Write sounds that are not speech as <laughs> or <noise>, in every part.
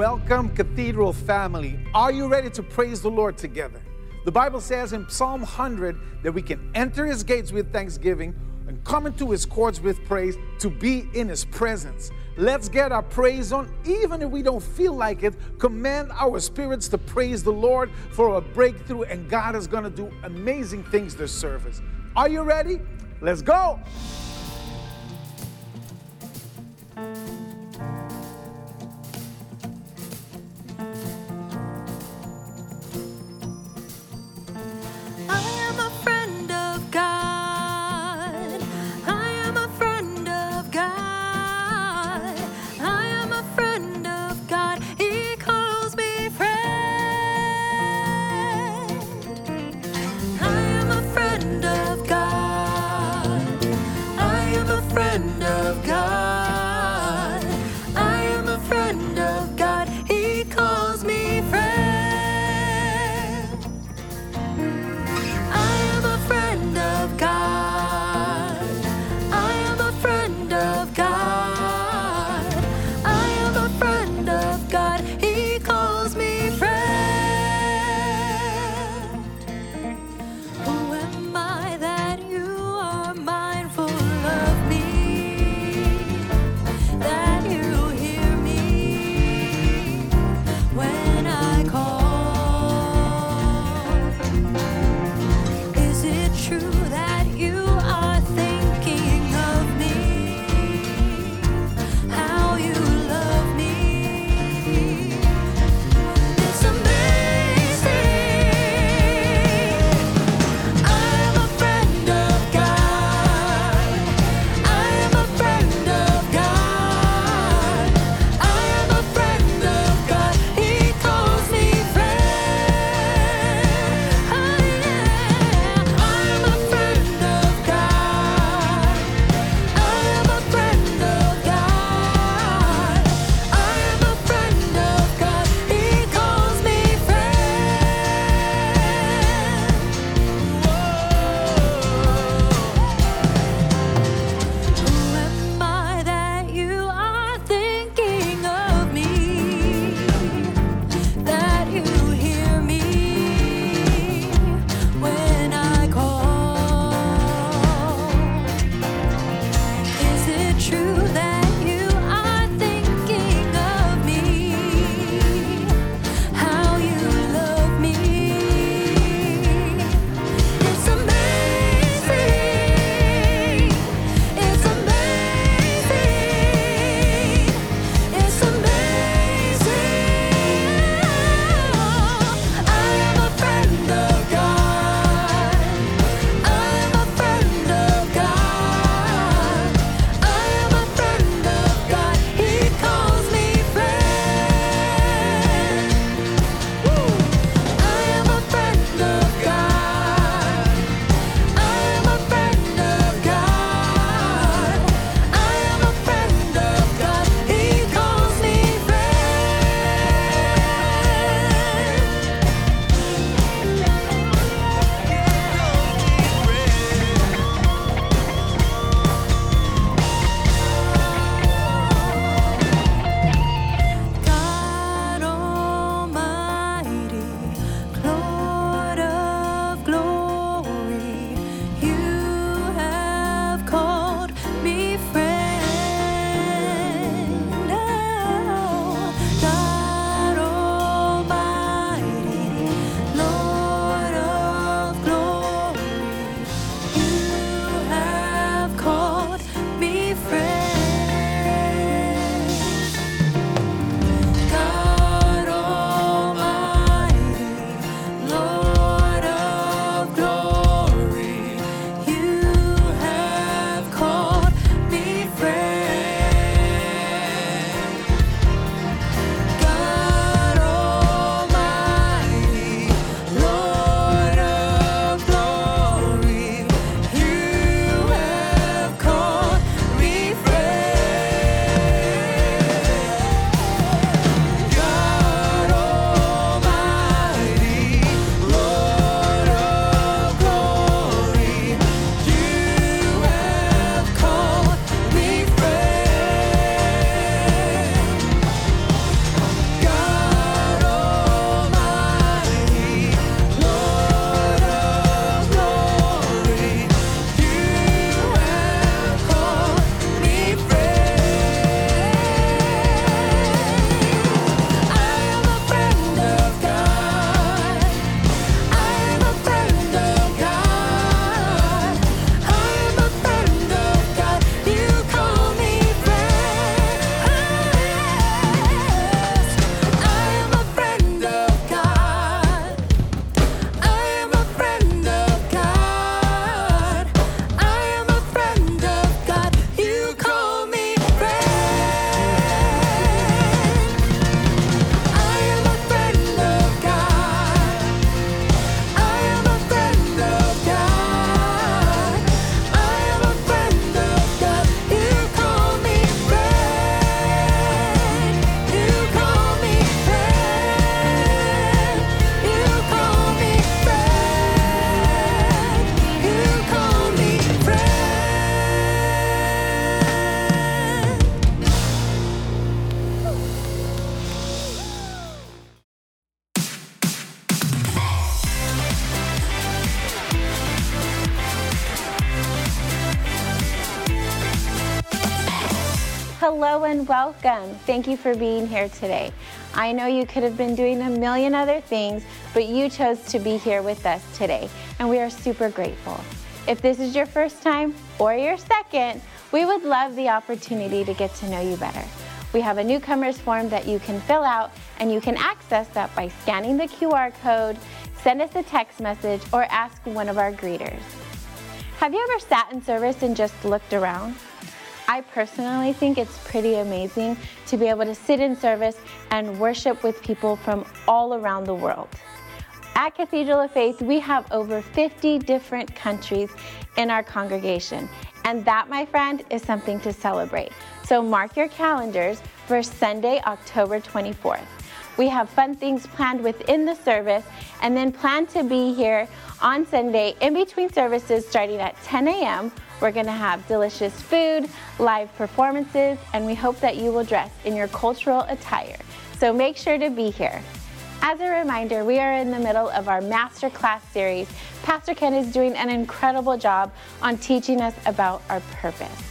Welcome, Cathedral family. Are you ready to praise the Lord together? The Bible says in Psalm 100 that we can enter his gates with thanksgiving and come into his courts with praise to be in his presence. Let's get our praise on, even if we don't feel like it. Command our spirits to praise the Lord for a breakthrough, and God is going to do amazing things this service. Are you ready? Let's go. Welcome. Thank you for being here today. I know you could have been doing a million other things, but you chose to be here with us today, and we are super grateful. If this is your first time or your second, we would love the opportunity to get to know you better. We have a newcomers form that you can fill out, and you can access that by scanning the QR code, send us a text message, or ask one of our greeters. Have you ever sat in service and just looked around? I personally think it's pretty amazing to be able to sit in service and worship with people from all around the world. At Cathedral of Faith, we have over 50 different countries in our congregation, and that, my friend, is something to celebrate. So mark your calendars for Sunday, October 24th. We have fun things planned within the service and then plan to be here on Sunday in between services starting at 10 a.m. We're going to have delicious food, live performances, and we hope that you will dress in your cultural attire. So make sure to be here. As a reminder, we are in the middle of our masterclass series. Pastor Ken is doing an incredible job on teaching us about our purpose.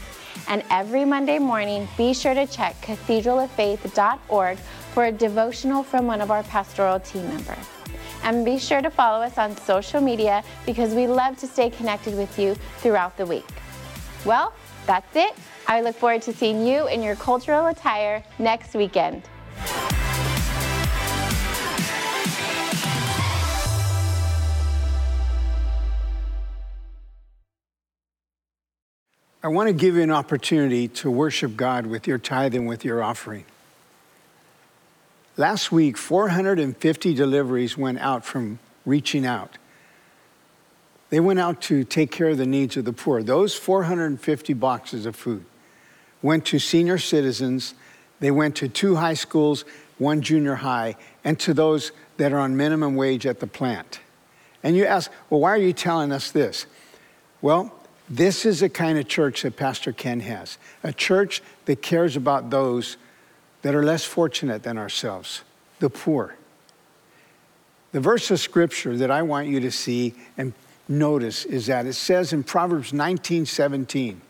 And every Monday morning, be sure to check cathedraloffaith.org for a devotional from one of our pastoral team members. And be sure to follow us on social media because we love to stay connected with you throughout the week. Well, that's it. I look forward to seeing you in your cultural attire next weekend. I want to give you an opportunity to worship God with your tithe and with your offering. Last week, 450 deliveries went out from reaching out. They went out to take care of the needs of the poor. Those 450 boxes of food went to senior citizens, they went to two high schools, one junior high, and to those that are on minimum wage at the plant. And you ask, well, why are you telling us this? Well, this is the kind of church that Pastor Ken has a church that cares about those that are less fortunate than ourselves, the poor. The verse of scripture that I want you to see and notice is that it says in Proverbs 19 17,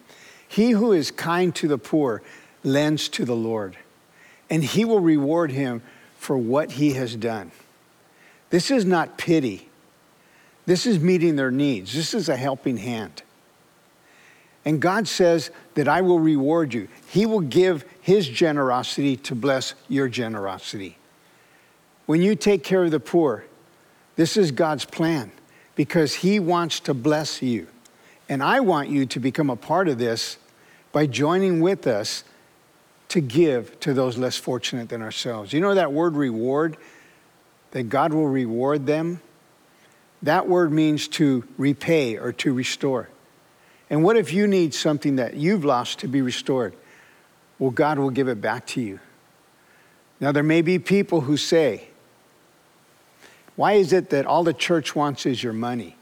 He who is kind to the poor lends to the Lord, and he will reward him for what he has done. This is not pity. This is meeting their needs. This is a helping hand. And God says that I will reward you. He will give His generosity to bless your generosity. When you take care of the poor, this is God's plan because He wants to bless you. And I want you to become a part of this by joining with us to give to those less fortunate than ourselves. You know that word reward? That God will reward them? That word means to repay or to restore. And what if you need something that you've lost to be restored? Well, God will give it back to you. Now, there may be people who say, Why is it that all the church wants is your money?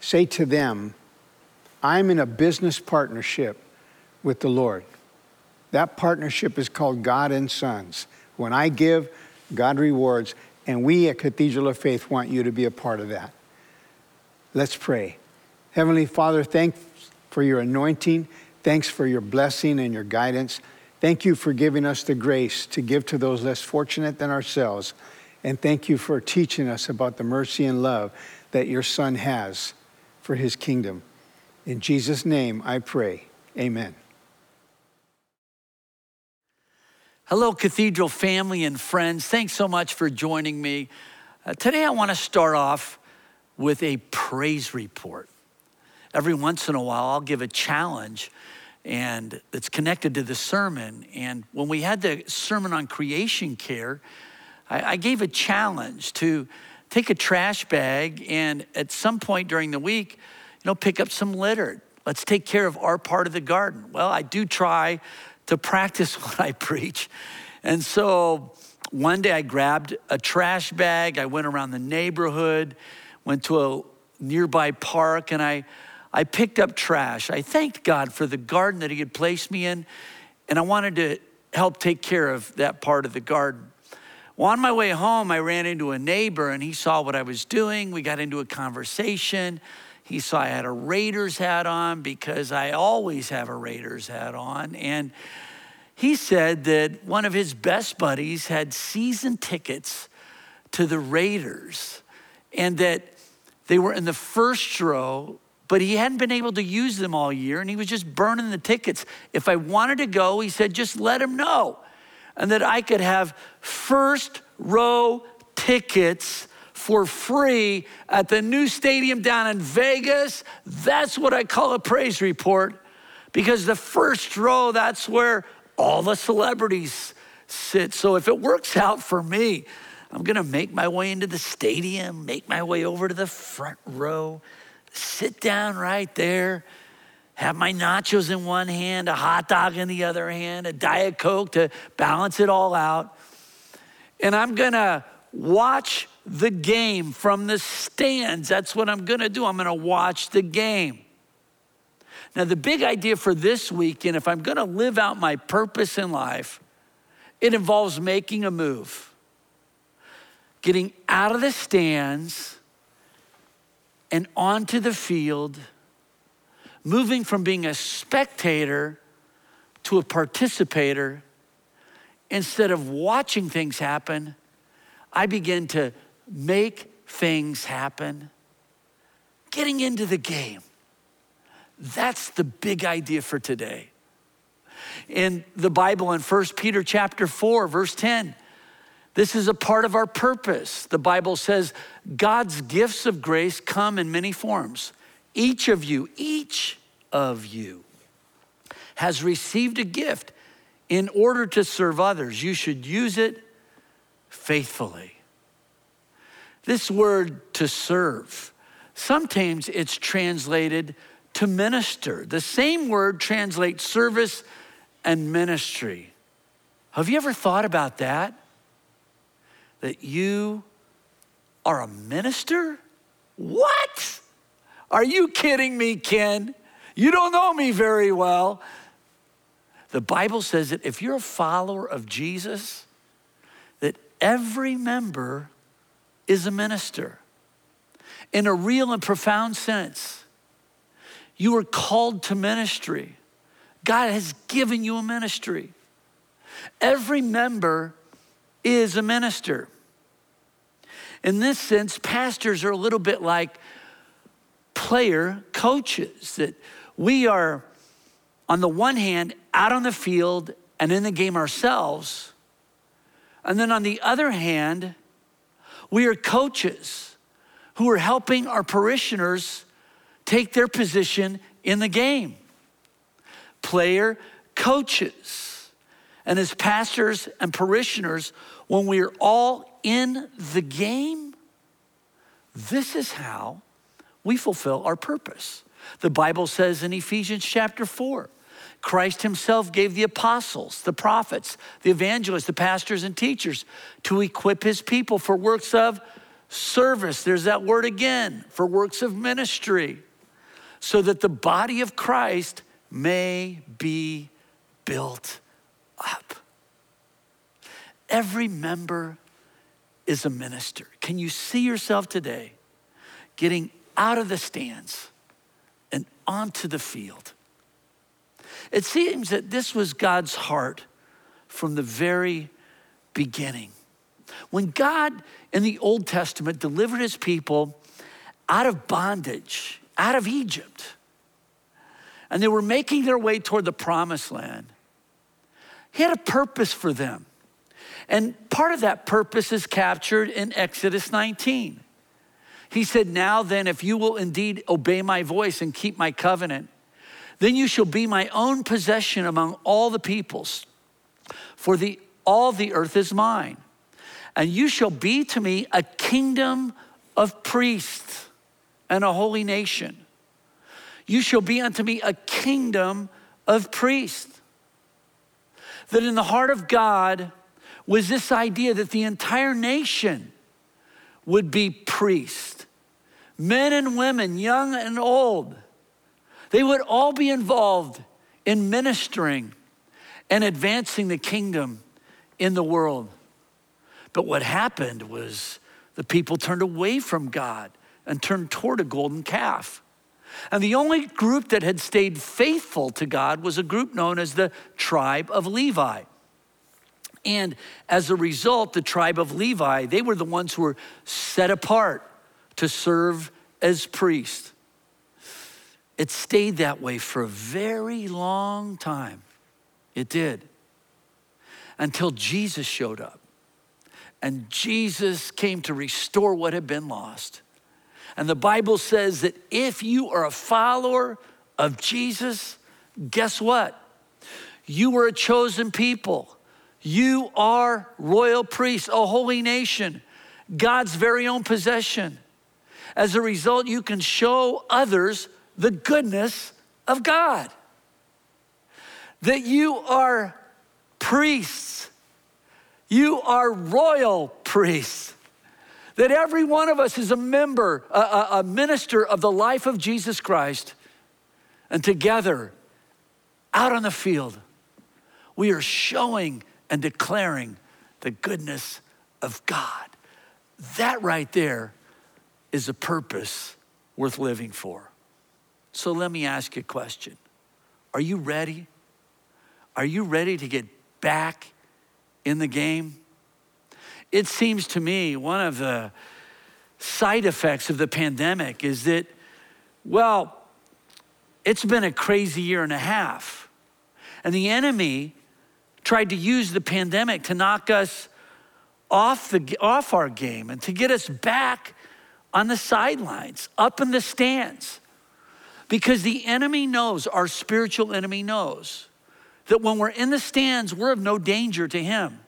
Say to them, I'm in a business partnership with the Lord. That partnership is called God and Sons. When I give, God rewards, and we at Cathedral of Faith want you to be a part of that. Let's pray. Heavenly Father, thanks for your anointing. Thanks for your blessing and your guidance. Thank you for giving us the grace to give to those less fortunate than ourselves. And thank you for teaching us about the mercy and love that your Son has for his kingdom. In Jesus' name I pray. Amen. Hello, Cathedral family and friends. Thanks so much for joining me. Uh, today I want to start off with a praise report every once in a while, I'll give a challenge and it's connected to the sermon. And when we had the sermon on creation care, I, I gave a challenge to take a trash bag and at some point during the week, you know, pick up some litter. Let's take care of our part of the garden. Well, I do try to practice <laughs> what I preach. And so one day I grabbed a trash bag, I went around the neighborhood, went to a nearby park, and I I picked up trash. I thanked God for the garden that He had placed me in, and I wanted to help take care of that part of the garden. Well, on my way home, I ran into a neighbor and he saw what I was doing. We got into a conversation. He saw I had a Raiders hat on because I always have a Raiders hat on. And he said that one of his best buddies had season tickets to the Raiders and that they were in the first row, but he hadn't been able to use them all year and he was just burning the tickets. If I wanted to go, he said, just let him know. And that I could have first row tickets for free at the new stadium down in Vegas. That's what I call a praise report because the first row, that's where all the celebrities sit. So if it works out for me, I'm to make my way into the stadium, make my way over to the front row, sit down right there, have my nachos in one hand, a hot dog in the other hand, a Diet Coke to balance it all out. And I'm to watch the game from the stands. That's what I'm to do. I'm to watch the game. Now, the big idea for this weekend, if I'm to live out my purpose in life, it involves making a move, getting out of the stands and onto the field, moving from being a spectator to a participator. Instead of watching things happen, I begin to make things happen, getting into the game. That's the big idea for today. In the Bible, in 1 Peter chapter 4, verse 10, this is a part of our purpose. The Bible says God's gifts of grace come in many forms. Each of you, each of you has received a gift in order to serve others. You should use it faithfully. This word to serve, sometimes it's translated to minister. The same word translates service and ministry. Have you ever thought about that? That you are a minister? What? Are you kidding me, Ken? You don't know me very well. The Bible says that if you're a follower of Jesus, that every member is a minister in a real and profound sense. You are called to ministry. God has given you a ministry. Every member is a minister. In this sense, pastors are a little bit like player coaches, that we are, on the one hand, out on the field and in the game ourselves. And then on the other hand, we are coaches who are helping our parishioners take their position in the game. Player coaches. And as pastors and parishioners, when we are all in the game, this is how we fulfill our purpose. The Bible says in Ephesians chapter 4, Christ himself gave the apostles, the prophets, the evangelists, the pastors, and teachers to equip his people for works of service. There's that word again, for works of ministry so that the body of Christ may be built up. Every member is a minister. Can you see yourself today getting out of the stands and onto the field? It seems that this was God's heart from the very beginning. When God in the Old Testament delivered his people out of bondage, out of Egypt. And they were making their way toward the promised land. He had a purpose for them. And part of that purpose is captured in Exodus 19. He said, Now then, if you will indeed obey my voice and keep my covenant, then you shall be my own possession among all the peoples, for the, all the earth is mine. And you shall be to me a kingdom of priests and a holy nation. You shall be unto me a kingdom of priests. That in the heart of God was this idea that the entire nation would be priests, men and women, young and old. They would all be involved in ministering and advancing the kingdom in the world. But what happened was the people turned away from God and turned toward a golden calf. And the only group that had stayed faithful to God was a group known as the tribe of Levi. And as a result, the tribe of Levi, they were the ones who were set apart to serve as priests. It stayed that way for a very long time. It did. Until Jesus showed up. And Jesus came to restore what had been lost. And the Bible says that if you are a follower of Jesus, guess what? You were a chosen people. You are royal priests, a holy nation, God's very own possession. As a result, you can show others the goodness of God. That you are priests, you are royal priests. That every one of us is a member, a, a, minister of the life of Jesus Christ. And together, out on the field, we are showing and declaring the goodness of God. That right there is a purpose worth living for. So let me ask you a question Are you ready? Are you ready to get back in the game? It seems to me one of the side effects of the pandemic is that, well, it's been a crazy year and a half. And the enemy tried to use the pandemic to knock us off, the, off our game and to get us back on the sidelines, up in the stands. Because the enemy knows, our spiritual enemy knows, that when we're in the stands, we're of no danger to him.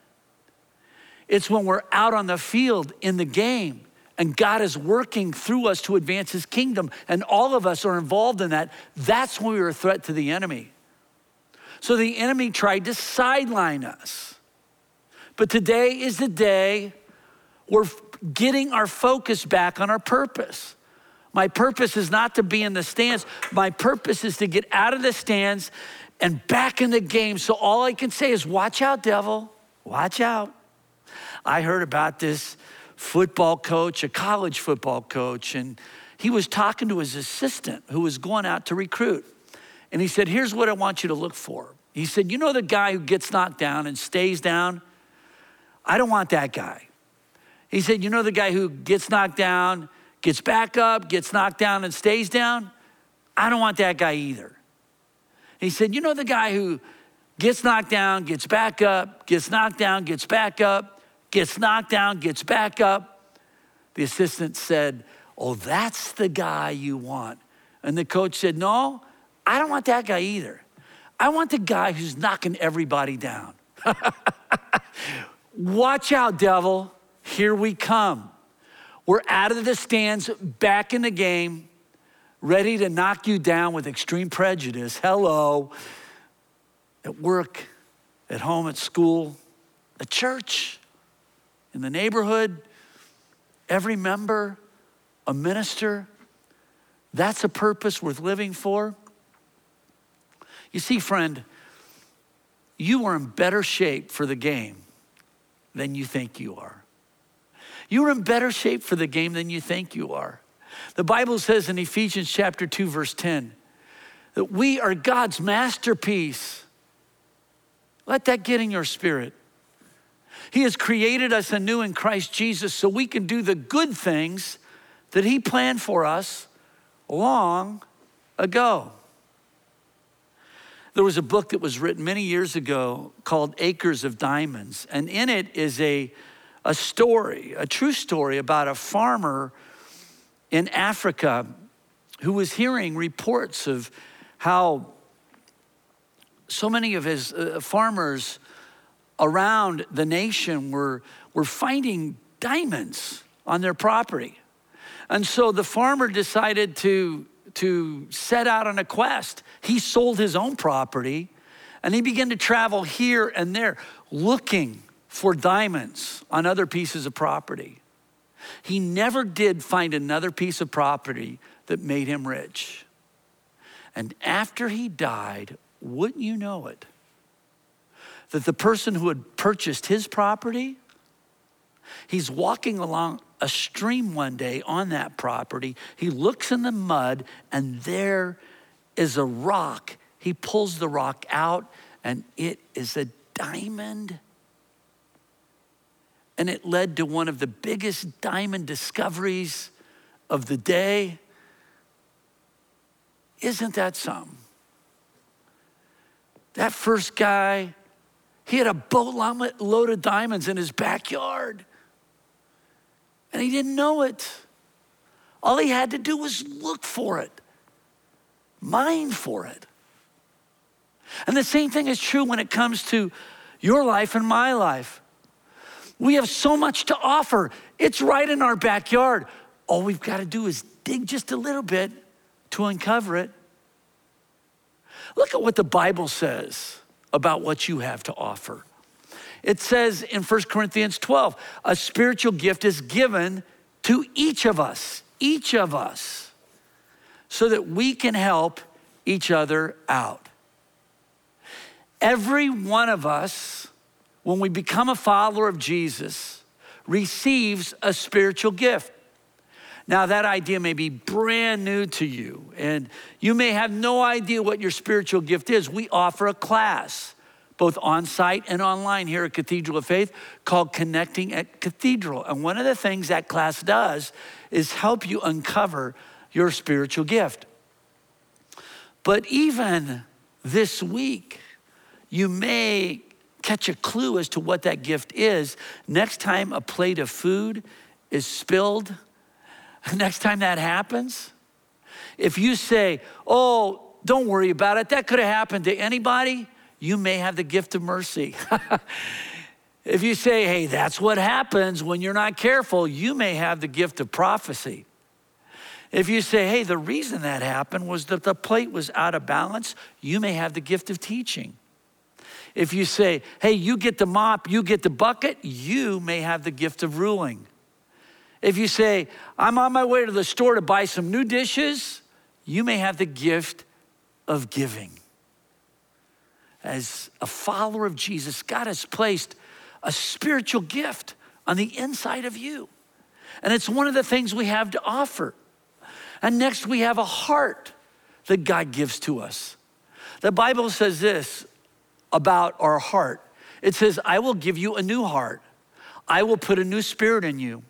It's when we're out on the field in the game and God is working through us to advance his kingdom, and all of us are involved in that. That's when we're a threat to the enemy. So the enemy tried to sideline us. But today is the day we're getting our focus back on our purpose. My purpose is not to be in the stands. My purpose is to get out of the stands and back in the game. So all I can say is, watch out, devil. Watch out. I heard about this football coach, a college football coach, and he was talking to his assistant who was going out to recruit. And he said, Here's what I want you to look for. He said, You know the guy who gets knocked down and stays down? I don't want that guy. He said, You know the guy who gets knocked down, gets back up, gets knocked down, and stays down? I don't want that guy either. He said, You know the guy who gets knocked down, gets back up, gets knocked down, gets back up, gets knocked down, gets back up. The assistant said, Oh, that's the guy you want. And the coach said, No, I don't want that guy either. I want the guy who's knocking everybody down. <laughs> Watch out, devil. Here we come. We're out of the stands, back in the game, ready to knock you down with extreme prejudice. Hello. At work, at home, at school, at church in the neighborhood, every member, a minister. That's a purpose worth living for. You see, friend, you are in better shape for the game than you think you are. You're in better shape for the game than you think you are. The Bible says in Ephesians chapter 2 verse 10 that we are God's masterpiece. Let that get in your spirit. He has created us anew in Christ Jesus so we can do the good things that He planned for us long ago. There was a book that was written many years ago called Acres of Diamonds, and in it is a, a story, a true story about a farmer in Africa who was hearing reports of how so many of his uh, farmers around the nation were, were finding diamonds on their property. And so the farmer decided to, to set out on a quest. He sold his own property and he began to travel here and there looking for diamonds on other pieces of property. He never did find another piece of property that made him rich. And after he died, wouldn't you know it? that the person who had purchased his property He's walking along a stream one day on that property. He looks in the mud, and there is a rock. He pulls the rock out, and it is a diamond. And it led to one of the biggest diamond discoveries of the day. Isn't that something? That first guy, he had a boatload of diamonds in his backyard. And he didn't know it. All he had to do was look for it, mine for it. And the same thing is true when it comes to your life and my life. We have so much to offer. It's right in our backyard. All we've got to do is dig just a little bit to uncover it. Look at what the Bible says about what you have to offer. It says in 1 Corinthians 12, a spiritual gift is given to each of us, each of us, so that we can help each other out. Every one of us, when we become a follower of Jesus, receives a spiritual gift. Now, that idea may be brand new to you, and you may have no idea what your spiritual gift is. We offer a class, both on site and online here at Cathedral of Faith, called Connecting at Cathedral. And one of the things that class does is help you uncover your spiritual gift. But even this week, you may catch a clue as to what that gift is. Next time a plate of food is spilled, <laughs> next time that happens, if you say, Oh, don't worry about it, that could have happened to anybody, you may have the gift of mercy. <laughs> if you say, Hey, that's what happens when you're not careful, you may have the gift of prophecy. If you say, Hey, the reason that happened was that the plate was out of balance, you may have the gift of teaching. If you say, hey, you get the mop, you get the bucket, you may have the gift of ruling. If you say, I'm on my way to the store to buy some new dishes, you may have the gift of giving. As a follower of Jesus, God has placed a spiritual gift on the inside of you. And it's one of the things we have to offer. And next, we have a heart that God gives to us. The Bible says this about our heart. It says, I will give you a new heart. I will put a new spirit in you.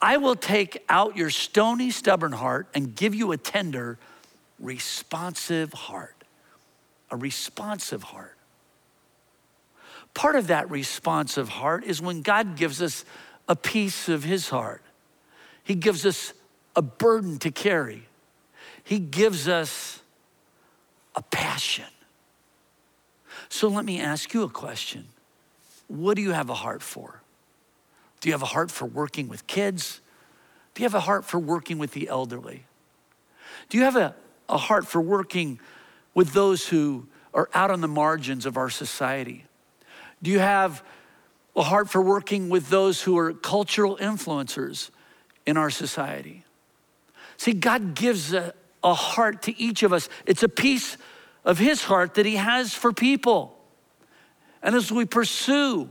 I will take out your stony, stubborn heart and give you a tender, responsive heart. A responsive heart. Part of that responsive heart is when God gives us a piece of His heart. He gives us a burden to carry, He gives us a passion. So let me ask you a question What do you have a heart for? Do you have a heart for working with kids? Do you have a heart for working with the elderly? Do you have a, a heart for working with those who are out on the margins of our society? Do you have a heart for working with those who are cultural influencers in our society? See, God gives a, a heart to each of us. It's a piece of his heart that he has for people. And as we pursue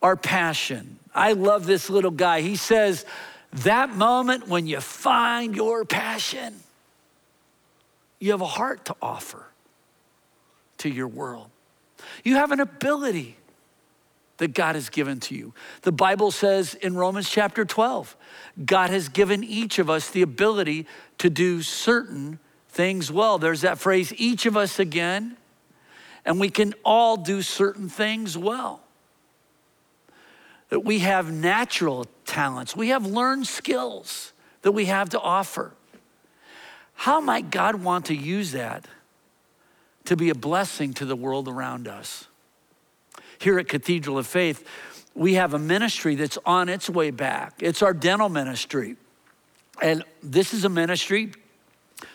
our passion, I love this little guy. He says, that moment when you find your passion, you have a heart to offer to your world. You have an ability that God has given to you. The Bible says in Romans chapter 12, God has given each of us the ability to do certain things well. There's that phrase, each of us again, and we can all do certain things well. That we have natural talents, we have learned skills that we have to offer. How might God want to use that to be a blessing to the world around us? Here at Cathedral of Faith, we have a ministry that's on its way back. It's our dental ministry. And this is a ministry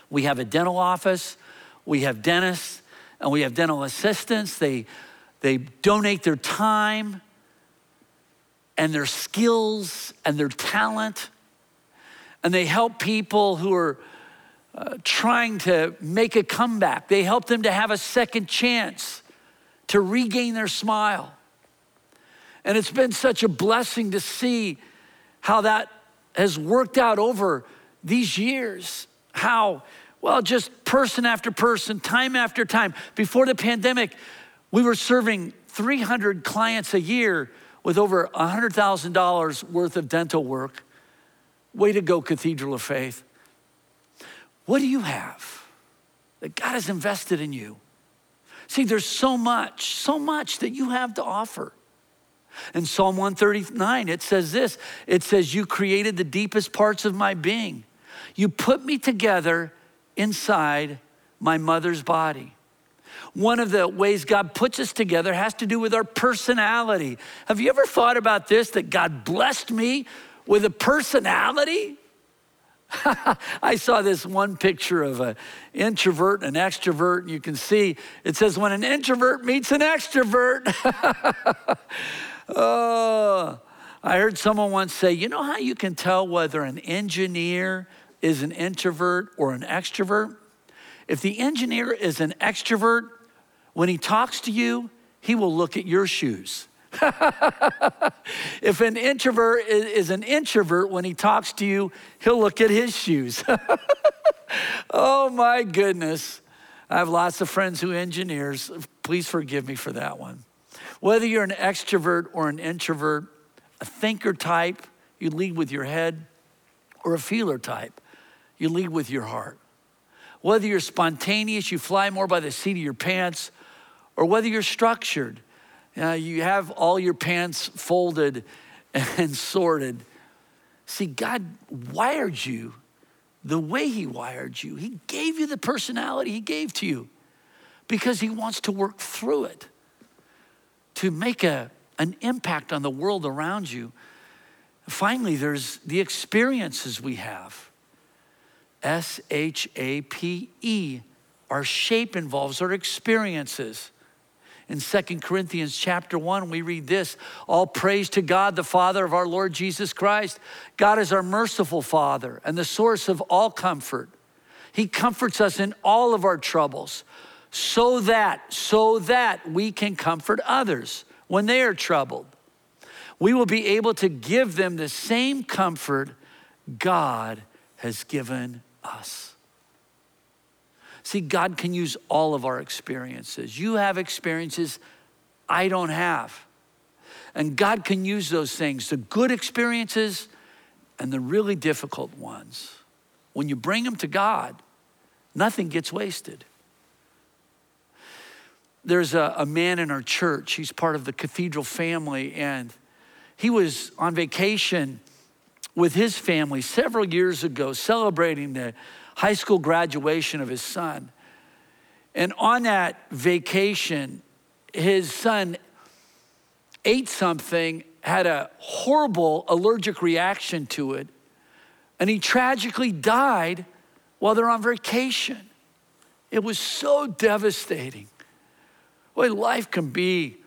we have a dental office, we have dentists, and we have dental assistants. They, they donate their time and their skills and their talent, and they help people who are trying to make a comeback. They help them to have a second chance to regain their smile. And it's been such a blessing to see how that has worked out over these years. How, well, just person after person, time after time. Before the pandemic, we were serving 300 clients a year with over $100,000 worth of dental work. Way to go, Cathedral of Faith. What do you have that God has invested in you? See, there's so much, so much that you have to offer. In Psalm 139, it says this it says, You created the deepest parts of my being. You put me together inside my mother's body. One of the ways God puts us together has to do with our personality. Have you ever thought about this that God blessed me with a personality? <laughs> I saw this one picture of an introvert and an extrovert, and you can see it says, when an introvert meets an extrovert. <laughs> oh, I heard someone once say, you know how you can tell whether an engineer is an introvert or an extrovert? If the engineer is an extrovert, when he talks to you, he will look at your shoes. <laughs> if an introvert is an introvert, when he talks to you, he'll look at his shoes. <laughs> oh my goodness. I have lots of friends who engineers. Please forgive me for that one. Whether you're an extrovert or an introvert, a thinker type, you lead with your head, or a feeler type, you lead with your heart. Whether you're spontaneous, you fly more by the seat of your pants, or whether you're structured, uh, you have all your pants folded <laughs> and sorted. See, God wired you the way He wired you. He gave you the personality He gave to you because He wants to work through it to make a, an impact on the world around you. Finally, there's the experiences we have. S H A P E. Our shape involves our experiences. In 2 Corinthians chapter 1, we read this All praise to God, the Father of our Lord Jesus Christ. God is our merciful Father and the source of all comfort. He comforts us in all of our troubles so that, so that we can comfort others when they are troubled. We will be able to give them the same comfort God has given us. See, God can use all of our experiences. You have experiences I don't have. And God can use those things, the good experiences and the really difficult ones. When you bring them to God, nothing gets wasted. There's a, a man in our church, he's part of the cathedral family, and he was on vacation with his family several years ago celebrating the high school graduation of his son. And on that vacation, his son ate something, had a horrible allergic reaction to it, and he tragically died while they're on vacation. It was so devastating. Boy, life can be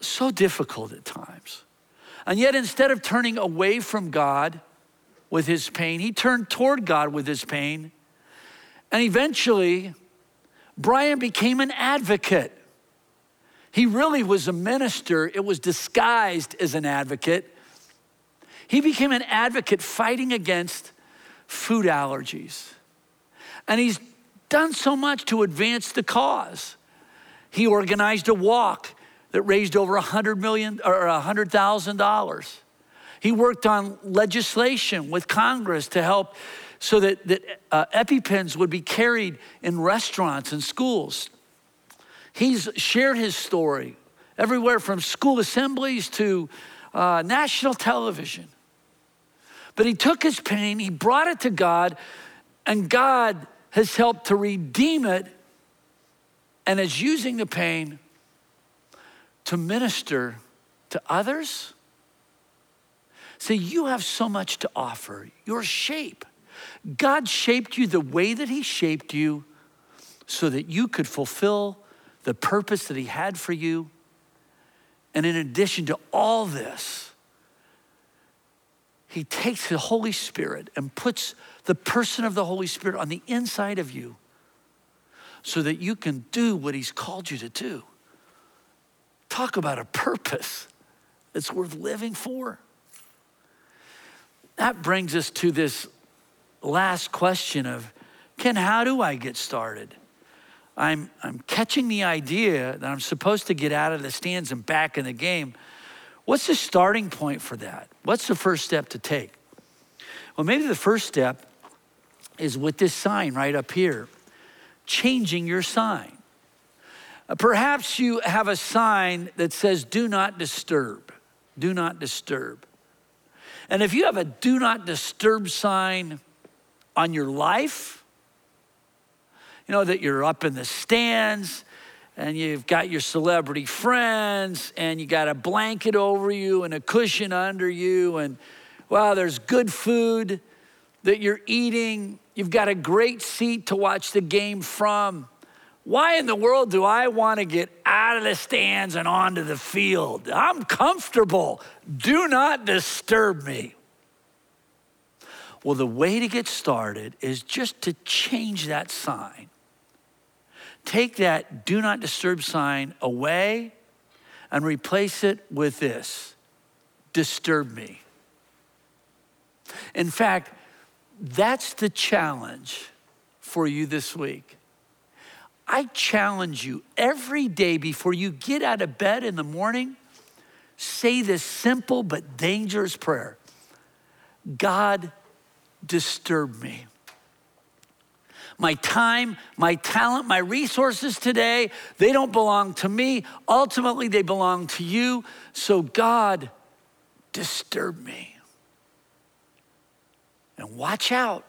so difficult at times. And yet, instead of turning away from God, with his pain. He turned toward God with his pain. And eventually, Brian became an advocate. He really was a minister, it was disguised as an advocate. He became an advocate fighting against food allergies. And he's done so much to advance the cause. He organized a walk that raised over 100 million or $100,000. He worked on legislation with Congress to help so that, that uh, EpiPens would be carried in restaurants and schools. He's shared his story everywhere from school assemblies to uh, national television. But he took his pain, he brought it to God, and God has helped to redeem it and is using the pain to minister to others See, you have so much to offer. Your shape. God shaped you the way that He shaped you so that you could fulfill the purpose that He had for you. And in addition to all this, He takes the Holy Spirit and puts the person of the Holy Spirit on the inside of you so that you can do what He's called you to do. Talk about a purpose. that's worth living for? That brings us to this last question of Ken, how do I get started? I'm, I'm catching the idea that I'm supposed to get out of the stands and back in the game. What's the starting point for that? What's the first step to take? Well, maybe the first step is with this sign right up here changing your sign. Uh, perhaps you have a sign that says, Do not disturb. Do not disturb. And if you have a do not disturb sign on your life, you know, that you're up in the stands and you've got your celebrity friends and you got a blanket over you and a cushion under you and well there's good food that you're eating. You've got a great seat to watch the game from why in the world do i want to get out of the stands and onto the field i'm comfortable do not disturb me well the way to get started is just to change that sign take that do not disturb sign away and replace it with this disturb me. In fact, that's the challenge for you this week. I challenge you every day before you get out of bed in the morning, say this simple but dangerous prayer God, disturb me my time, my talent, my resources today, they don't belong to me. Ultimately, they belong to you. So, God, disturb me. And watch out.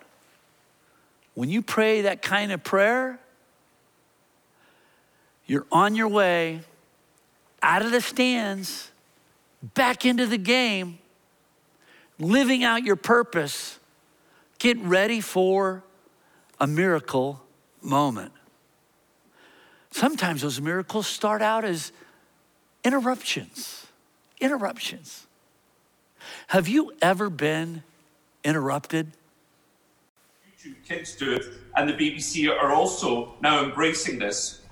When you pray that kind of prayer, you're on your way out of the stands, back into the game, living out your purpose. Get ready for a miracle moment. Sometimes those miracles start out as interruptions. Interruptions. Have you ever been interrupted? YouTube kids do it, and the BBC are also now embracing this.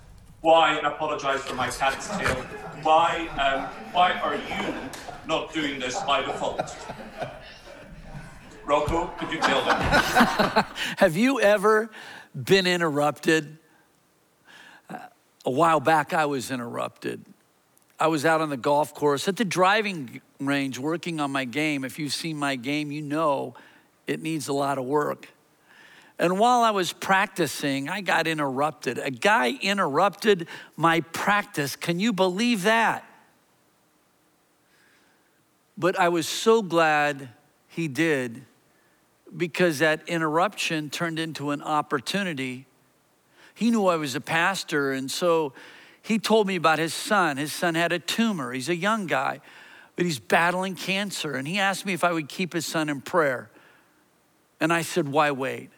Why, and apologise for my cat's tail, why, um, why are you not doing this by default? Rocco, could you tell them? <laughs> Have you ever been interrupted? A while back, I was interrupted. I was out on the golf course at the driving range working on my game. If you've seen my game, you know it needs a lot of work. And while I was practicing, I got interrupted. A guy interrupted my practice. Can you believe that? But I was so glad he did because that interruption turned into an opportunity. He knew I was a pastor, and so he told me about his son. His son had a tumor. He's a young guy, but he's battling cancer. And he asked me if I would keep his son in prayer. And I said, Why wait?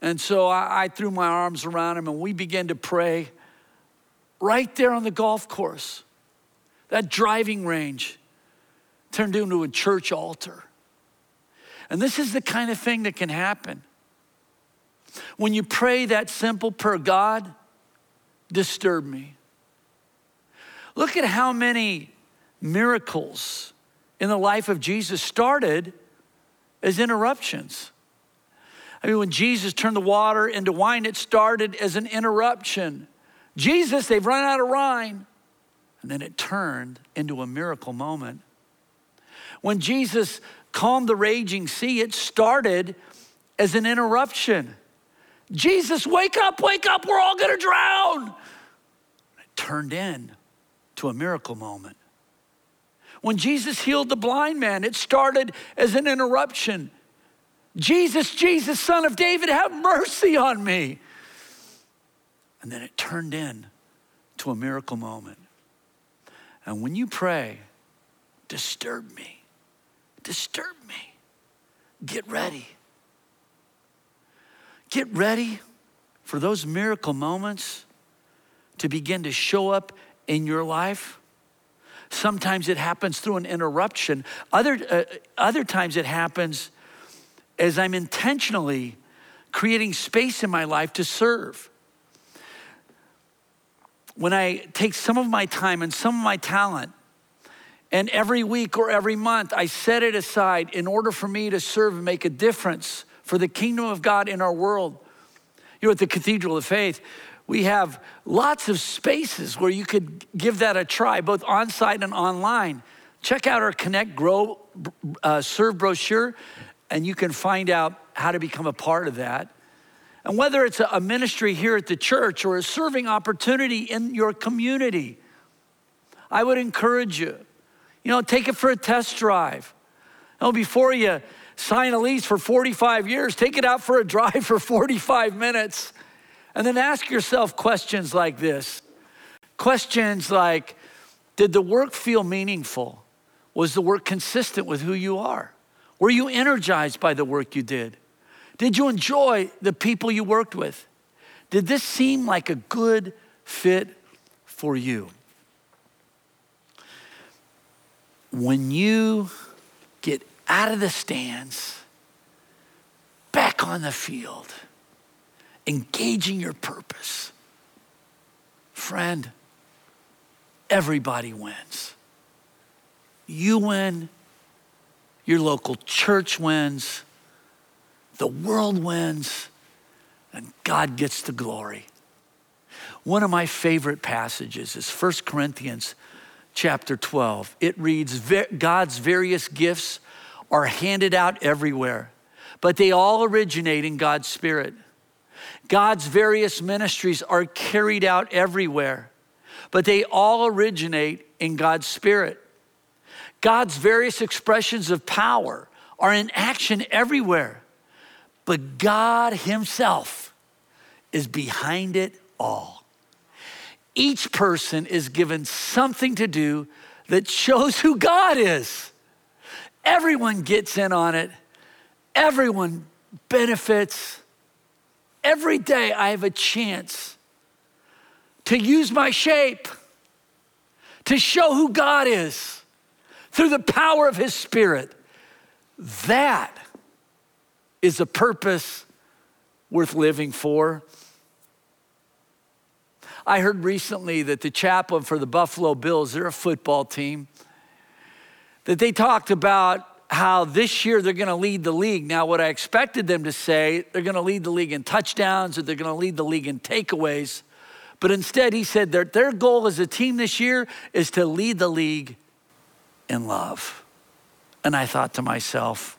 And so I, I threw my arms around him and we began to pray right there on the golf course. That driving range turned into a church altar. And this is the kind of thing that can happen. When you pray that simple prayer, God, disturb me. Look at how many miracles in the life of Jesus started as interruptions. I mean, when Jesus turned the water into wine, it started as an interruption. Jesus, they've run out of wine. And then it turned into a miracle moment. When Jesus calmed the raging sea, it started as an interruption. Jesus, wake up, wake up, we're all gonna drown. It turned in to a miracle moment. When Jesus healed the blind man, it started as an interruption. Jesus, Jesus, son of David, have mercy on me. And then it turned in to a miracle moment. And when you pray, disturb me disturb me. Get ready. Get ready for those miracle moments to begin to show up in your life. Sometimes it happens through an interruption. Other, uh, other times it happens as I'm intentionally creating space in my life to serve. When I take some of my time and some of my talent And every week or every month, I set it aside in order for me to serve and make a difference for the kingdom of God in our world. You know, at the Cathedral of Faith, we have lots of spaces where you could give that a try, both on site and online. Check out our Connect Grow uh, Serve brochure, and you can find out how to become a part of that. And whether it's a ministry here at the church or a serving opportunity in your community, I would encourage you, you know, take it for a test drive. You know, before you sign a lease for 45 years, take it out for a <laughs> drive for 45 minutes and then ask yourself questions like this questions like Did the work feel meaningful? Was the work consistent with who you are? Were you energized by the work you did? Did you enjoy the people you worked with? Did this seem like a good fit for you? When you get out of the stands, back on the field, engaging your purpose. Friend, everybody wins. You win, your local church wins, the world wins, and God gets the glory. One of my favorite passages is 1 Corinthians chapter 12. It reads God's various gifts are handed out everywhere, but they all originate in God's Spirit. God's various ministries are carried out everywhere, but they all originate in God's Spirit. God's various expressions of power are in action everywhere, but God Himself is behind it all. Each person is given something to do that shows who God is. Everyone gets in on it, everyone benefits every day I have a chance to use my shape to show who God is through the power of His Spirit. That is a purpose worth living for. I heard recently that the chaplain for the Buffalo Bills, they're a football team, that they talked about how this year they're going to lead the league. Now, what I expected them to say, they're going to lead the league in touchdowns or they're going to lead the league in takeaways. But instead, he said that their goal as a team this year is to lead the league in love. And I thought to myself,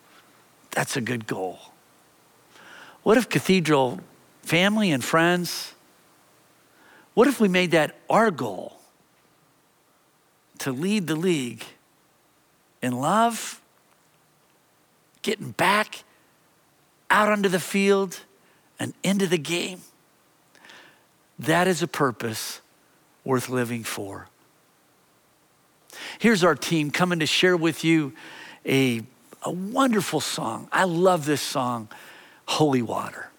that's a good goal. What if Cathedral family and friends, what if we made that our goal to lead the league in love getting back out onto the field and into the game. That is a purpose worth living for. Here's our team coming to share with you a, a wonderful song. I love this song, Holy Water.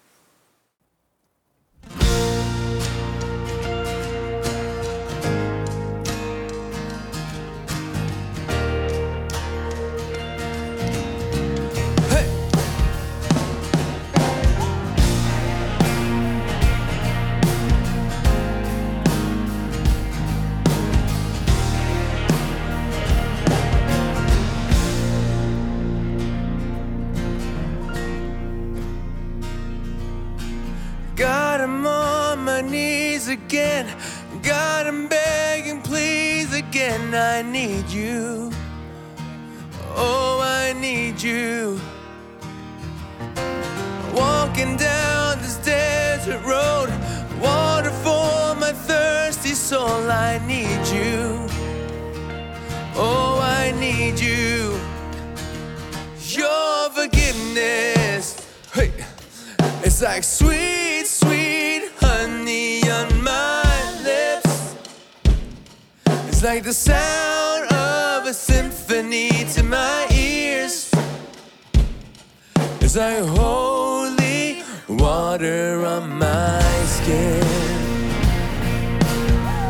Again. God, I'm begging, please again. I need you. Oh, I need you. Walking down this desert road, water for my thirsty soul. I need you. Oh, I need you. Your forgiveness, hey, it's like sweet It's like the sound of a symphony to my ears. It's like holy water on my skin.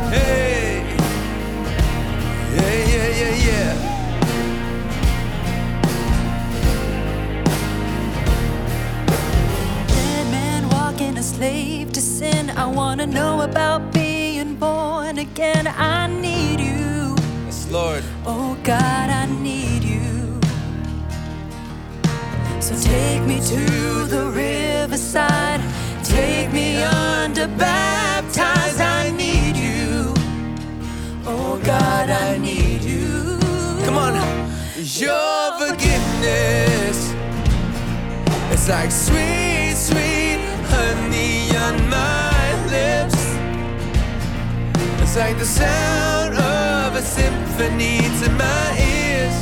Hey, yeah, yeah, yeah, yeah. Dead man walking, a slave to sin. I wanna know about being born again. I need you. Lord. Oh God, I need you. So take me to the riverside. Take me under baptize. I need you. Oh God, I need you. Come on. Your forgiveness. It's like sweet, sweet honey on my lips. It's like the sound of a symphony to my ears.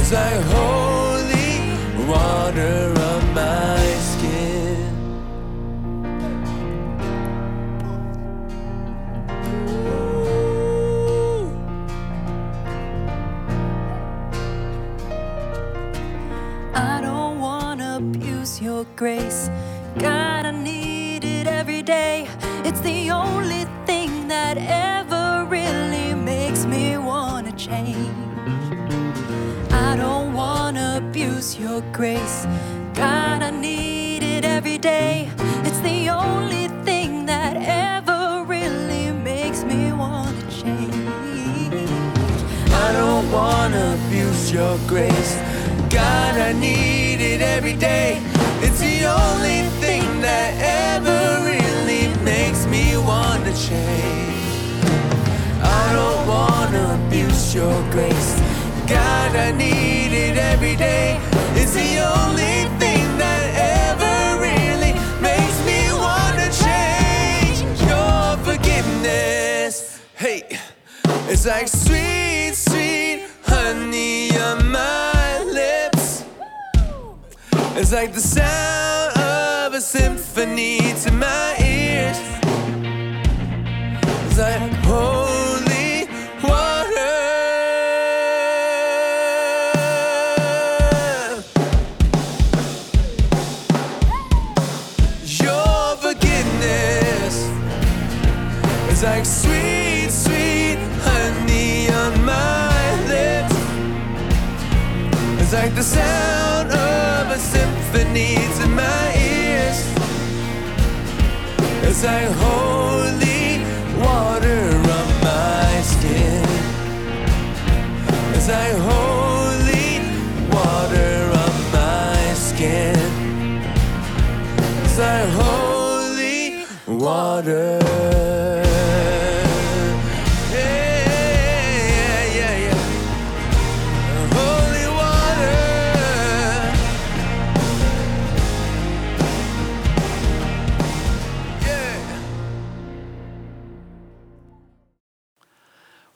It's like holy water on my skin. I don't wanna abuse your grace. God, I need it every day. It's the only thing that ever really makes me wanna change. I don't wanna abuse your grace. God, I need it every day. It's the only thing that ever really makes me wanna change. I don't wanna abuse your grace. God, I need it every day. It's the only thing that ever wanna change. I don't wanna abuse your grace. God, I need it every day. It's the only thing that ever really makes me wanna change. Your forgiveness. Hey. It's like sweet, sweet honey on my lips. It's like the sound of a symphony to my ears. Like holy water. Your forgiveness. It's like sweet, sweet honey on my lips. It's like the sound of a symphony to my ears. It's like holy water.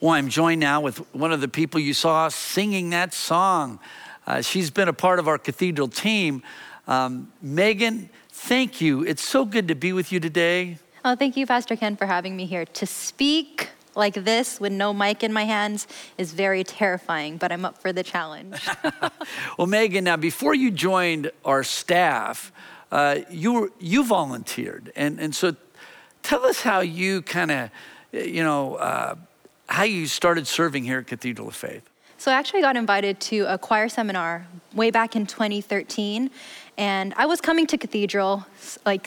Well, I'm joined now with one of the people you saw singing that song. Uh, she's been a part of our cathedral team. Um, Megan, thank you. It's so good to be with you today. Oh, thank you, Pastor Ken, for having me here. To speak like this with no mic in my hands is very terrifying, but I'm up for the challenge. <laughs> <laughs> Well, Megan, now before you joined our staff, uh, you were you volunteered, and and so tell us how you kind of, you know, uh, how you started serving here at Cathedral of Faith. So I actually got invited to a choir seminar way back in 2013, and I was coming to Cathedral, like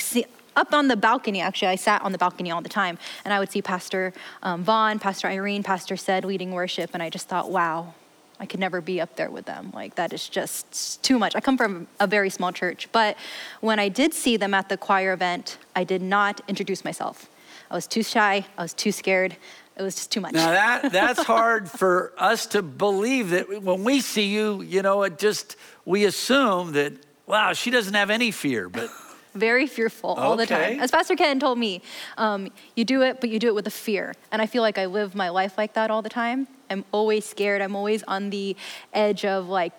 up on the balcony. Actually, I sat on the balcony all the time, and I would see Pastor um, Vaughn, Pastor Irene, Pastor Said leading worship, and I just thought, wow. I could never be up there with them. Like, that is just too much. I come from a very small church, but when I did see them at the choir event, I did not introduce myself. I was too shy, I was too scared, it was just too much. Now that <laughs> that's hard for us to believe that when we see you, you know, it just we assume that wow, she doesn't have any fear, but very fearful all the time. As Pastor Ken told me, um, you do it, but you do it with a fear. And I feel like I live my life like that all the time. I'm always scared. I'm always on the edge of like,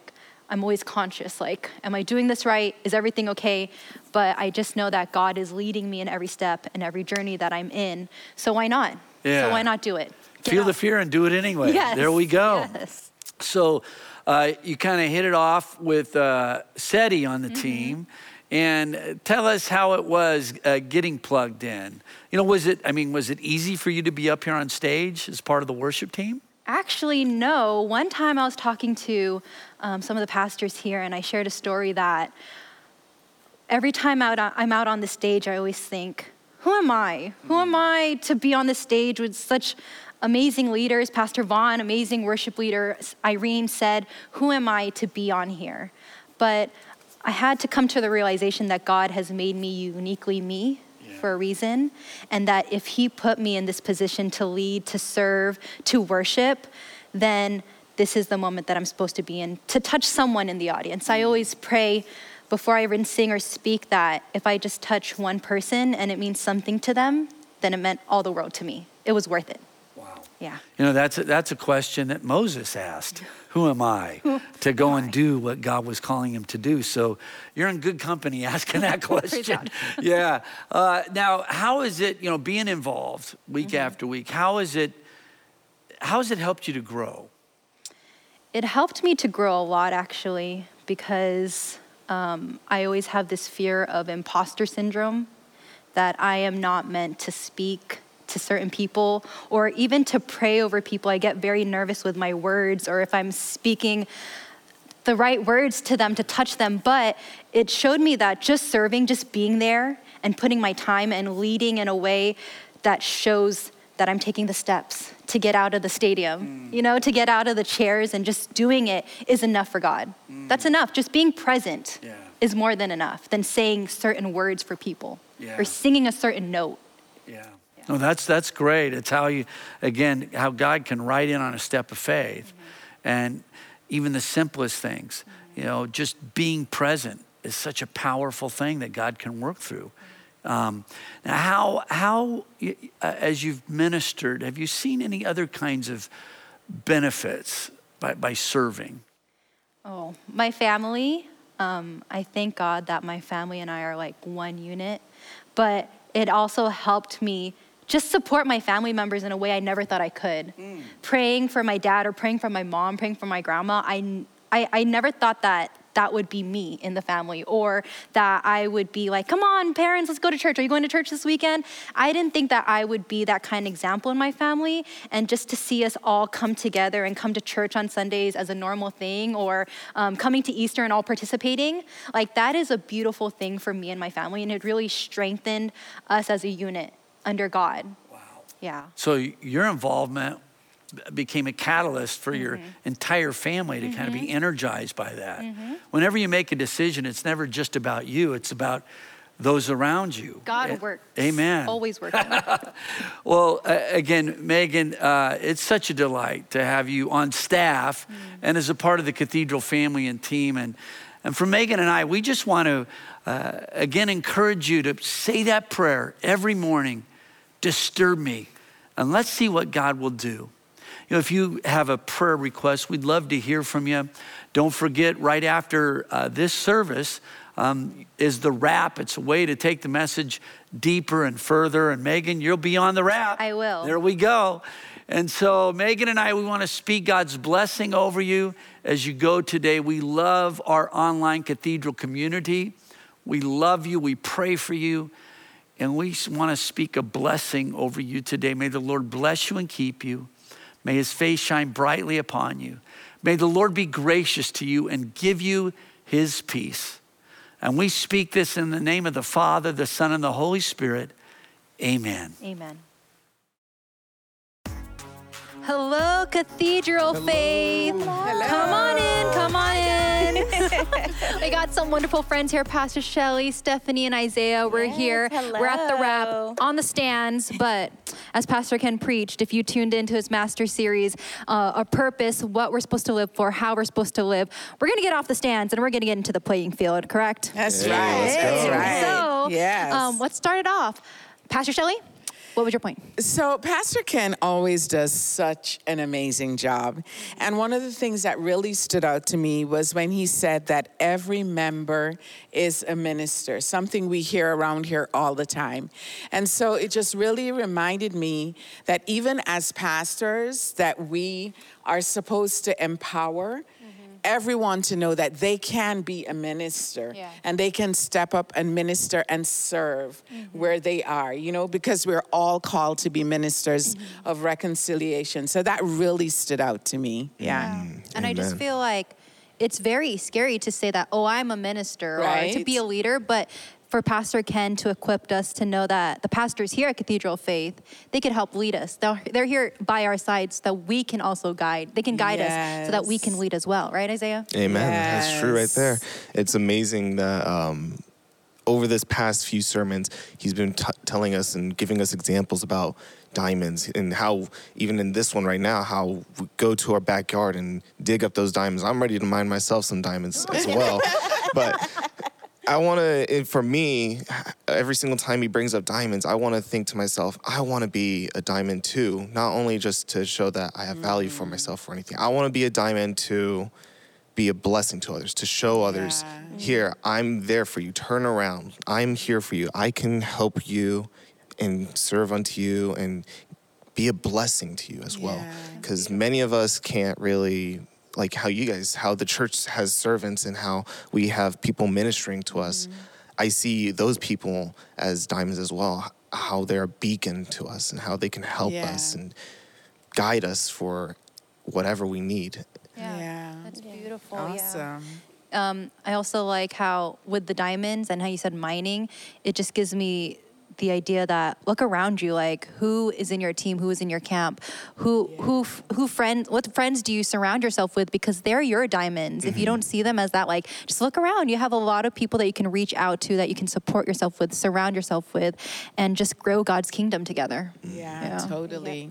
I'm always conscious like, am I doing this right? Is everything okay? But I just know that God is leading me in every step and every journey that I'm in. So why not? Yeah. So why not do it? Get feel the fear and do it anyway. Yes. There we go. Yes. So uh, you kind of hit it off with uh, SETI on Mm-hmm. the team. And uh, tell us how it was uh, getting plugged in. You know, was it, I mean, was it easy for you to be up here on stage as part of the worship team? Actually, no. One time I was talking to um, some of the pastors here, and I shared a story that every time out, I'm out on the stage, I always think, who am I? Who am I to be on the stage with such amazing leaders, Pastor Vaughn, amazing worship leader, Irene said, Who am I to be on here? But I had to come to the realization that God has made me uniquely me for a reason, and that if He put me in this position to lead, to serve, to worship, then this is the moment that I'm supposed to be in to touch someone in the audience. I mm. always pray before I even sing or speak that if I just touch one person and it means something to them, then it meant all the world to me. It was worth it. Wow. Yeah. You know, that's a, that's a question that Moses asked. <laughs> Who am I to go and do what God was calling him to do? So you're in good company <laughs> asking that question. yeah. Uh, now, how is it, you know, being involved week Mm-hmm. after week, how is it, how has it helped you to grow? It helped me to grow a lot actually because um, I always have this fear of imposter syndrome that I am not meant to speak to certain people or even to pray over people. I get very nervous with my words or if I'm speaking the right words to them to touch them. But it showed me that just serving, just being there and putting my time and leading in a way that shows that I'm taking the steps to get out of the stadium, mm. you know, to get out of the chairs and just doing it is enough for God. Mm. That's enough. Just being present Yeah. is more than enough than saying certain words for people Yeah. or singing a certain note. Yeah. No, that's that's great. It's how you again how God can write in on a step of faith, and even the simplest things. You know, just being present is such a powerful thing that God can work through. Um, now, how how uh, as you've ministered, have you seen any other kinds of benefits by by serving? Oh, my family. Um, I thank God that my family and I are like one unit, but it also helped me just support my family members in a way I never thought I could. Praying for my dad or praying for my mom, praying for my grandma, I, I, I never thought that that would be me in the family or that I would be like, come on, parents, let's go to church. Are you going to church this weekend? I didn't think that I would be that kind of example in my family. And just to see us all come together and come to church on Sundays as a normal thing or um, coming to Easter and all participating, like that is a beautiful thing for me and my family. And it really strengthened us as a unit under God. Wow. Yeah. So your involvement became a catalyst for your Mm-hmm. entire family to kind of be energized by that. Whenever you make a decision, it's never just about you, it's about those around you. God It- works. Amen. Always working. <laughs> Well, uh, again, Megan, uh, it's such a delight to have you on staff Mm. and as a part of the Cathedral family and team. And, and for Megan and I, we just want to, uh, again, encourage you to say that prayer every morning disturb me, and let's see what God will do. You know, if you have a prayer request, we'd love to hear from you. Don't forget, right after uh, this service um, is the wrap. It's a way to take the message deeper and further. And Megan, you'll be on the wrap. I will. There we go. And so, Megan and I, we want to speak God's blessing over you as you go today. We love our online cathedral community. We love you. We pray for you. And we want to speak a blessing over you today. May the Lord bless you and keep you. May his face shine brightly upon you. May the Lord be gracious to you and give you his peace. And we speak this in the name of the Father, the Son, and the Holy Spirit. Amen. Amen. Hello, Cathedral Faith. Come on in, come on in. <laughs> we got some wonderful friends here Pastor Shelley, Stephanie, and Isaiah. We're Yes, here. We're at the wrap on the stands, but as Pastor Ken preached, if you tuned into his master series, uh, a purpose, what we're supposed to live for, how we're supposed to live, we're going to get off the stands and we're going to get into the playing field, correct? That's right. That's right. So, yes. um, let's start it off. Pastor Shelley, what was your point? So, Pastor Ken always does such an amazing job. And one of the things that really stood out to me was when he said that every member is a minister, something we hear around here all the time. And so it just really reminded me that even as pastors that we are supposed to empower everyone to know that they can be a minister Yeah. and they can step up and minister and serve mm-hmm. where they are, you know, because we're all called to be ministers mm-hmm. of reconciliation. So that really stood out to me. Yeah. And I just feel like it's very scary to say that, oh, I'm a minister or to be a leader, but for Pastor Ken to equip us to know that the pastors here at Cathedral Faith, they could help lead us. They're, they're here by our side so that we can also guide. They can guide us so that we can lead as well, right, Isaiah? Amen. That's true right there. It's amazing that um, over this past few sermons, he's been t- telling us and giving us examples about diamonds and how, even in this one right now, how we go to our backyard and dig up those diamonds. I'm ready to mine myself some diamonds as well. <laughs> but I want to, for me, every single time he brings up diamonds, I want to think to myself, I want to be a diamond too. Not only just to show that I have value for mm. myself or anything, I want to be a diamond to be a blessing to others, to show others, mm. here, I'm there for you. Turn around. I'm here for you. I can help you and serve unto you and be a blessing to you as well. Yeah. Because many of us can't really, like how you guys, how the church has servants and how we have people ministering to us. I see those people as diamonds as well, how they're a beacon to us and how they can help Yeah. us and guide us for whatever we need. Yeah. That's beautiful. yeah. Awesome. Um, I also like how with the diamonds and how you said mining, it just gives me the idea that look around you like who is in your team who is in your camp who who who friends what friends do you surround yourself with? Because they're your diamonds. If you mm-hmm. don't see them as that like just look around. You have a lot of people that you can reach out to that you can support yourself with surround yourself with and just grow god's kingdom together. Mm. Yeah, Yeah. totally.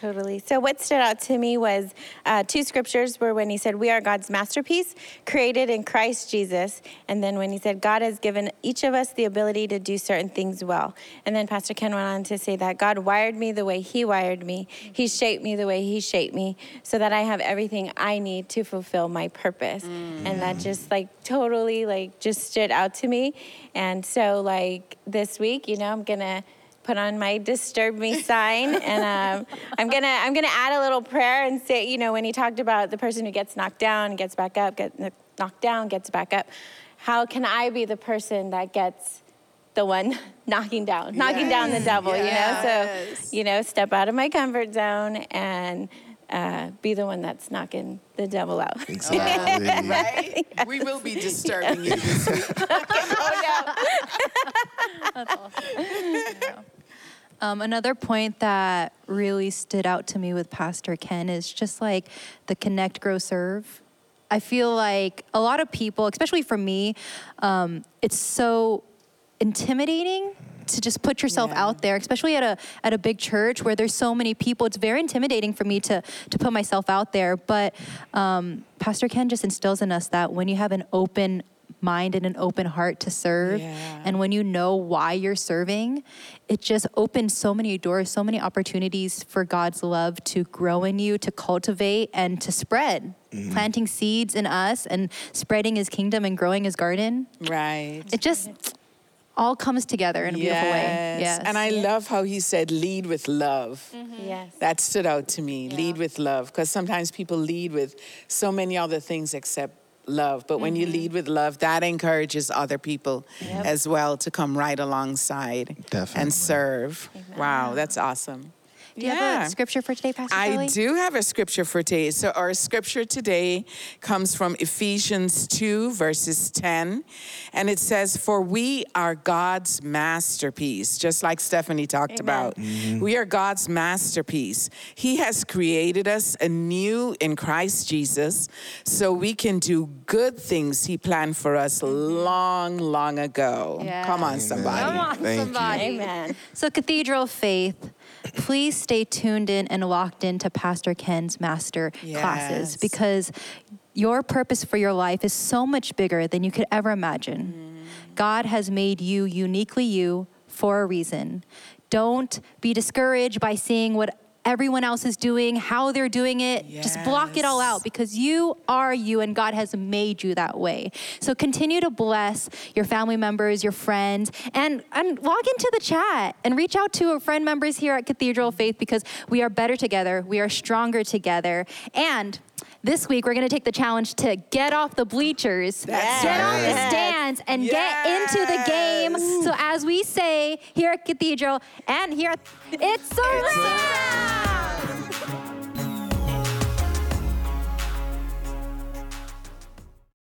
Totally. So, what stood out to me was uh, two scriptures were when he said, We are God's masterpiece, created in Christ Jesus. And then when he said, God has given each of us the ability to do certain things well. And then Pastor Ken went on to say that God wired me the way he wired me, he shaped me the way he shaped me, so that I have everything I need to fulfill my purpose. And that just like totally like just stood out to me. And so, like this week, you know, I'm going to put on my disturb me sign and um, i'm gonna i'm gonna add a little prayer and say you know when he talked about the person who gets knocked down gets back up gets knocked down gets back up how can i be the person that gets the one <laughs> knocking down knocking down the devil you know? So you know step out of my comfort zone and uh, be the one that's knocking the devil out <laughs> Exactly. Right? We will be disturbing you <laughs> this week. Um, another point that really stood out to me with Pastor Ken is just like the connect, grow, serve. I feel like a lot of people, especially for me, um, it's so intimidating to just put yourself Yeah. out there, especially at a at a big church where there's so many people. It's very intimidating for me to to put myself out there. But um, Pastor Ken just instills in us that when you have an open mind and an open heart to serve, Yeah. and when you know why you're serving, it just opens so many doors, so many opportunities for God's love to grow in you, to cultivate, and to spread. Planting seeds in us and spreading His kingdom and growing His garden. Right. It just all comes together in a beautiful way. Yes. And I love how he said, lead with love. Mm-hmm. yes That stood out to me. Lead with love. Because sometimes people lead with so many other things except love. But when you mm-hmm. lead with love, that encourages other people as well to come right alongside Definitely. and serve. Wow, that's awesome. Do you have a scripture for today, Pastor I Kelly? do have a scripture for today. So, our scripture today comes from Ephesians 2, verses 10. And it says, For we are God's masterpiece, just like Stephanie talked about. We are God's masterpiece. He has created us anew in Christ Jesus so we can do good things He planned for us mm-hmm. long, long ago. Come on, somebody. Come on, Thank you. somebody. amen So, Cathedral Faith, please stay tuned in and locked into Pastor Ken's master classes because your purpose for your life is so much bigger than you could ever imagine. Mm-hmm. God has made you uniquely you for a reason. Don't be discouraged by seeing what everyone else is doing, how they're doing it. Just block it all out because you are you and God has made you that way. So continue to bless your family members, your friends, and, and log into the chat and reach out to our friend members here at Cathedral Faith because we are better together, we are stronger together. And this week, we're going to take the challenge to get off the bleachers, That's get off the stands, and get into the game. Yes. So, as we say here at Cathedral and here, at, it's a wrap!